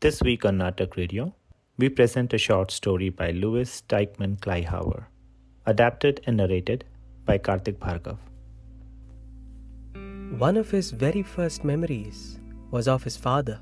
This week on Natak Radio, we present a short story by Lois Dykeman Kleihauer, adapted and narrated by Karthik Bhargav. One of his very first memories was of his father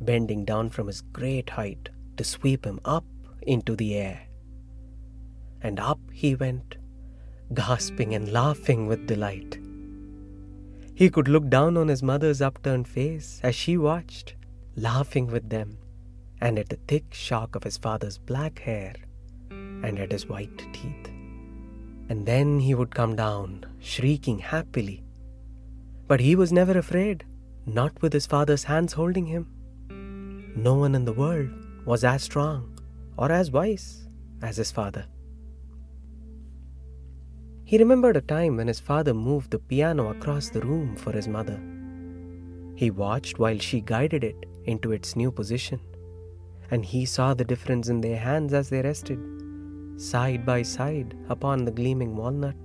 bending down from his great height to sweep him up into the air. And up he went, gasping and laughing with delight. He could look down on his mother's upturned face as she watched, laughing with them, and at the thick shock of his father's black hair and at his white teeth. And then he would come down, shrieking happily. But he was never afraid, not with his father's hands holding him. No one in the world was as strong or as wise as his father. He remembered a time when his father moved the piano across the room for his mother. He watched while she guided it into its new position, and he saw the difference in their hands as they rested, side by side, upon the gleaming walnut.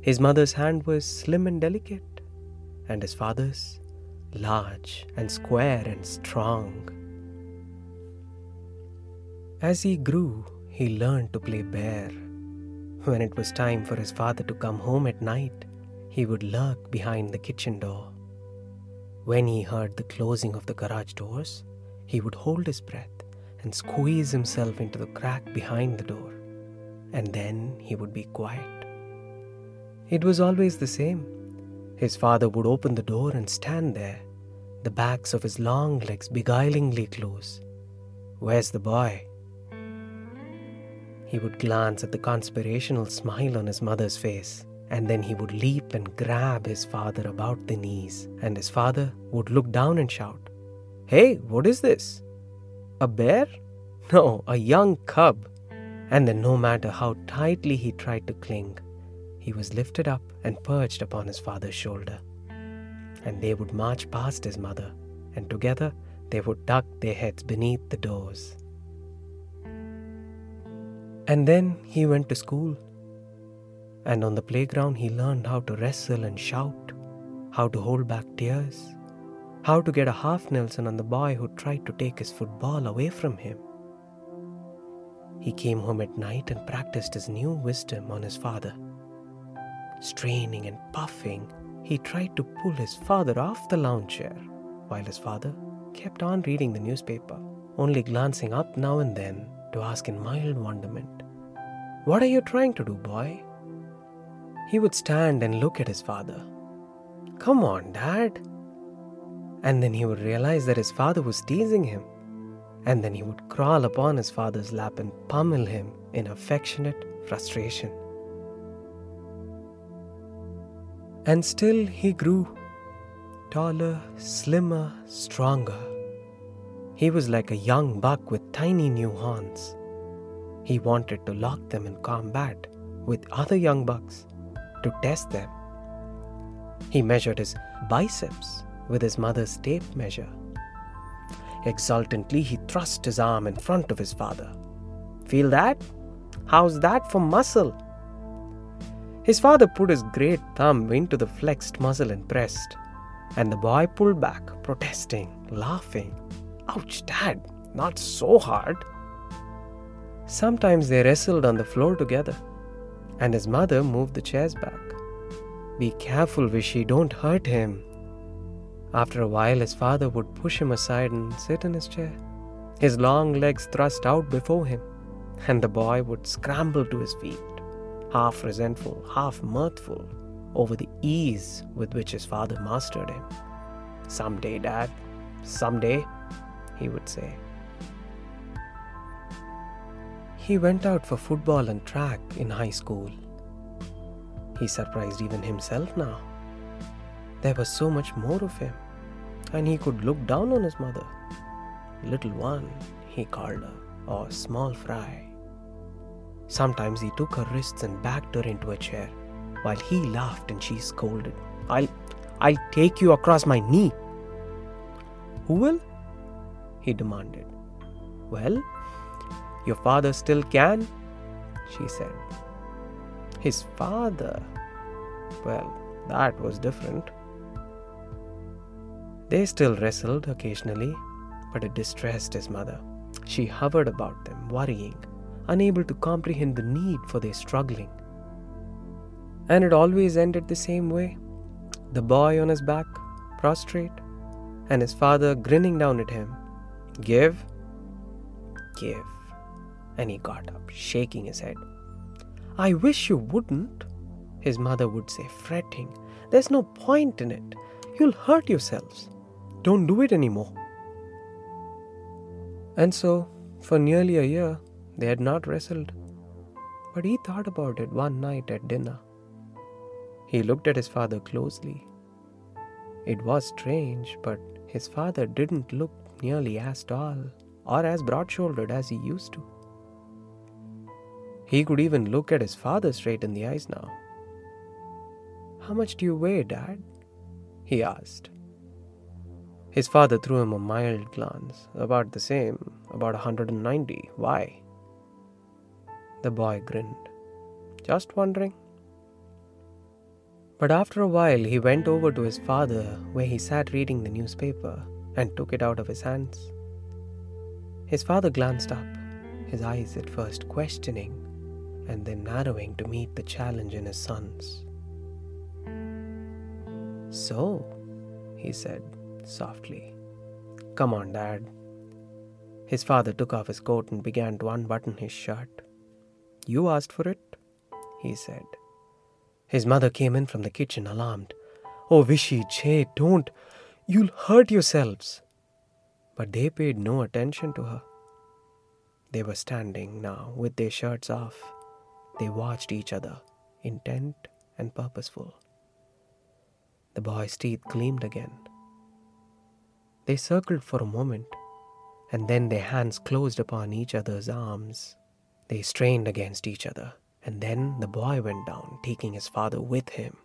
His mother's hand was slim and delicate, and his father's large and square and strong. As he grew, he learned to play bear when it was time for his father to come home at night, he would lurk behind the kitchen door. When he heard the closing of the garage doors, he would hold his breath and squeeze himself into the crack behind the door, and then he would be quiet. It was always the same. His father would open the door and stand there, the backs of his long legs beguilingly close. Where's the boy? He would glance at the conspirational smile on his mother's face, and then he would leap and grab his father about the knees, and his father would look down and shout, Hey, what is this? A bear? No, a young cub. And then, no matter how tightly he tried to cling, he was lifted up and perched upon his father's shoulder. And they would march past his mother, and together they would duck their heads beneath the doors. And then he went to school. And on the playground, he learned how to wrestle and shout, how to hold back tears, how to get a half Nelson on the boy who tried to take his football away from him. He came home at night and practiced his new wisdom on his father. Straining and puffing, he tried to pull his father off the lounge chair, while his father kept on reading the newspaper, only glancing up now and then to ask in mild wonderment, What are you trying to do, boy? He would stand and look at his father. Come on, Dad. And then he would realize that his father was teasing him. And then he would crawl upon his father's lap and pummel him in affectionate frustration. And still he grew taller, slimmer, stronger. He was like a young buck with tiny new horns. He wanted to lock them in combat with other young bucks to test them. He measured his biceps with his mother's tape measure. Exultantly, he thrust his arm in front of his father. Feel that? How's that for muscle? His father put his great thumb into the flexed muscle and pressed, and the boy pulled back, protesting, laughing. Ouch, Dad, not so hard. Sometimes they wrestled on the floor together, and his mother moved the chairs back. Be careful, Vishy, don't hurt him. After a while, his father would push him aside and sit in his chair, his long legs thrust out before him, and the boy would scramble to his feet, half resentful, half mirthful over the ease with which his father mastered him. Someday, Dad, someday, he would say. He went out for football and track in high school. He surprised even himself now. There was so much more of him, and he could look down on his mother. Little one, he called her, or small fry. Sometimes he took her wrists and backed her into a chair, while he laughed and she scolded. I'll I'll take you across my knee. Who will? he demanded. Well, your father still can, she said. His father? Well, that was different. They still wrestled occasionally, but it distressed his mother. She hovered about them, worrying, unable to comprehend the need for their struggling. And it always ended the same way the boy on his back, prostrate, and his father grinning down at him. Give, give. And he got up, shaking his head. I wish you wouldn't, his mother would say, fretting. There's no point in it. You'll hurt yourselves. Don't do it anymore. And so, for nearly a year, they had not wrestled. But he thought about it one night at dinner. He looked at his father closely. It was strange, but his father didn't look nearly as tall or as broad shouldered as he used to. He could even look at his father straight in the eyes now. How much do you weigh, Dad? he asked. His father threw him a mild glance. About the same, about 190. Why? The boy grinned. Just wondering. But after a while, he went over to his father, where he sat reading the newspaper, and took it out of his hands. His father glanced up, his eyes at first questioning, and then narrowing to meet the challenge in his son's. So, he said softly, Come on, Dad. His father took off his coat and began to unbutton his shirt. You asked for it, he said. His mother came in from the kitchen, alarmed. Oh, Vishy, Che, don't. You'll hurt yourselves. But they paid no attention to her. They were standing now with their shirts off. They watched each other, intent and purposeful. The boy's teeth gleamed again. They circled for a moment, and then their hands closed upon each other's arms. They strained against each other, and then the boy went down, taking his father with him.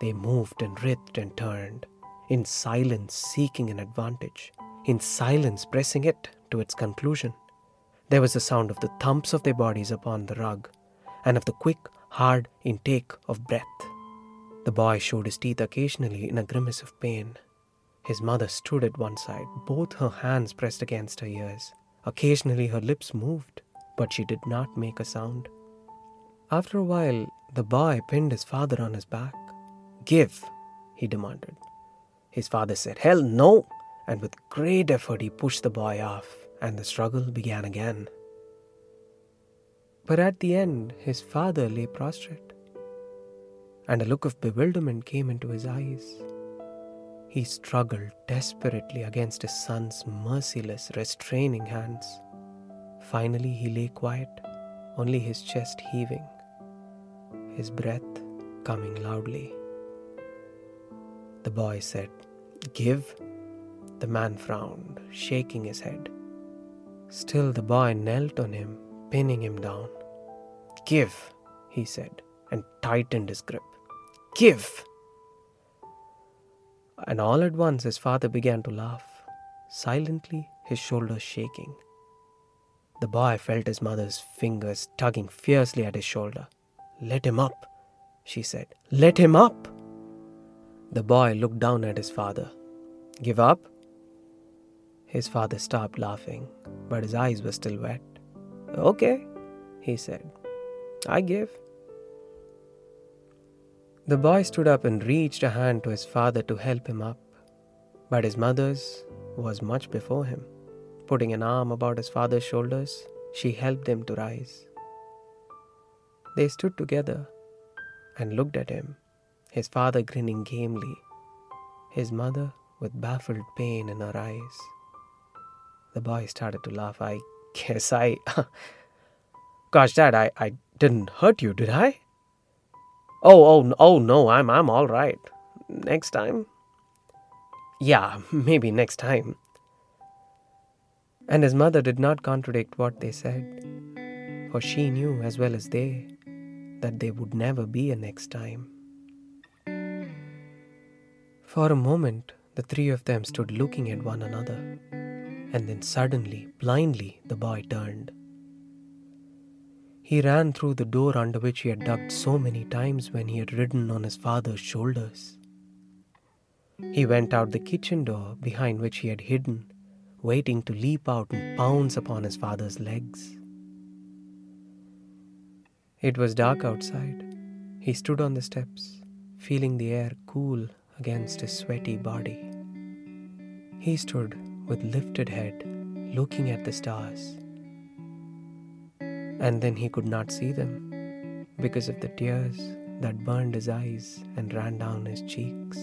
They moved and writhed and turned, in silence seeking an advantage, in silence pressing it to its conclusion. There was the sound of the thumps of their bodies upon the rug, and of the quick, hard intake of breath. The boy showed his teeth occasionally in a grimace of pain. His mother stood at one side, both her hands pressed against her ears. Occasionally her lips moved, but she did not make a sound. After a while, the boy pinned his father on his back. Give, he demanded. His father said, Hell no! And with great effort, he pushed the boy off, and the struggle began again. But at the end, his father lay prostrate and a look of bewilderment came into his eyes. He struggled desperately against his son's merciless, restraining hands. Finally, he lay quiet, only his chest heaving, his breath coming loudly. The boy said, Give. The man frowned, shaking his head. Still, the boy knelt on him, pinning him down. Give, he said, and tightened his grip. Give! And all at once his father began to laugh, silently, his shoulders shaking. The boy felt his mother's fingers tugging fiercely at his shoulder. Let him up, she said. Let him up! The boy looked down at his father. Give up? His father stopped laughing, but his eyes were still wet. Okay, he said. I give. The boy stood up and reached a hand to his father to help him up, but his mother's was much before him. Putting an arm about his father's shoulders, she helped him to rise. They stood together and looked at him, his father grinning gamely, his mother with baffled pain in her eyes. The boy started to laugh. I guess I. Gosh, Dad, I, I didn't hurt you, did I? Oh, oh, oh no, I'm I'm all right. Next time. Yeah, maybe next time. And his mother did not contradict what they said, for she knew as well as they that there would never be a next time. For a moment, the three of them stood looking at one another, and then suddenly, blindly, the boy turned. He ran through the door under which he had ducked so many times when he had ridden on his father's shoulders. He went out the kitchen door behind which he had hidden waiting to leap out and pounce upon his father's legs. It was dark outside. He stood on the steps, feeling the air cool against his sweaty body. He stood with lifted head, looking at the stars. And then he could not see them because of the tears that burned his eyes and ran down his cheeks.